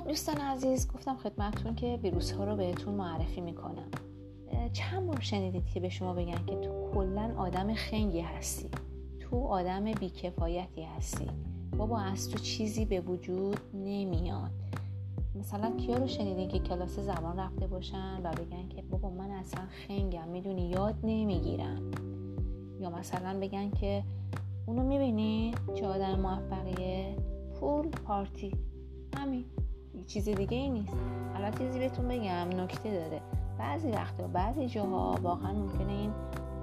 دوستان عزیز گفتم خدمتتون که ویروس ها رو بهتون معرفی می‌کنم. چند بار شنیدید که به شما بگن که تو کلا آدم خنگی هستی تو آدم بیکفایتی هستی. بابا از تو چیزی به وجود نمیاد. مثلا کیا رو شنیدین که کلاس زبان رفته باشن و بگن که بابا من اصلا خنگم می‌دونی یاد نمی‌گیرم. یا مثلا بگن که اونو می‌بینی چه آدم موفقیه؟ پول پارتی. همین. چیز دیگه ای نیست. البته چیزی بهتون بگم نکته داره. بعضی وقتا بعضی جاها واقعا ممکنه این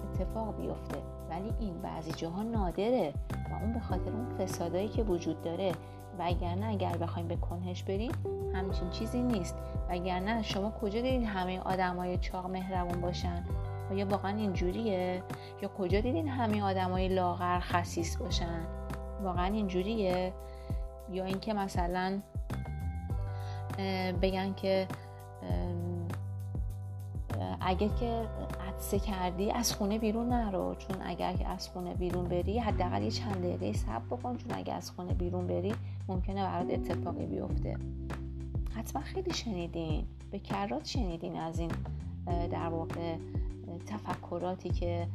اتفاق بیفته. ولی این بعضی جاها نادره و اون به خاطر اون فسادایی که وجود داره. وگرنه اگر بخوایم به کنهش بریم همچین چیزی نیست. وگرنه شما کجا دیدین همه آدمای چاق مهربون باشن؟ یا واقعا اینجوریه؟ یا کجا دیدین همه آدمای لاغر خسیس باشن؟ واقعا اینجوریه؟ یا اینکه مثلا بگن که اگه که عدسه کردی از خونه بیرون نرو چون اگر که از خونه بیرون بری حداقل یه چند دقیقه صبر بکن چون اگه از خونه بیرون بری ممکنه برات اتفاقی بیفته. حتما خیلی شنیدین. به کرات شنیدین از این در واقع تفکراتی که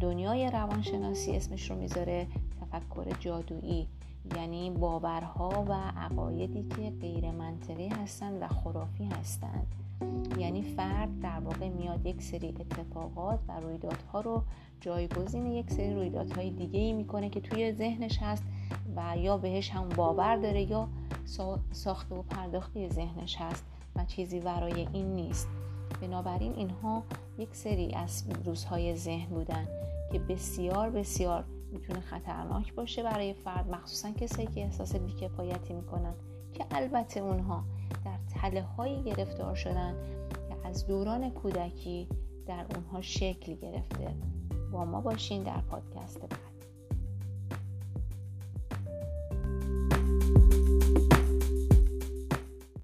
دنیای روانشناسی اسمش رو می‌ذاره تفکر جادویی. یعنی باورها و عقایدی که غیر منطقی هستند و خرافی هستند یعنی فرد در واقع میاد یک سری اتفاقات و رویدادها رو جایگزین یک سری رویدادهای دیگه ای می‌کنه که توی ذهنش هست و یا بهش هم باور داره یا ساخته و پرداختی ذهنش هست و چیزی ورای این نیست. بنابراین اینها یک سری از روزهای ذهن بودن که بسیار بسیار می‌تونه خطرناک باشه برای فرد مخصوصا کسایی که احساس بیکفایتی می‌کنن که البته اونها در تله هایی گرفتار شدن که از دوران کودکی در اونها شکل گرفته. با ما باشین در پادکست بعد.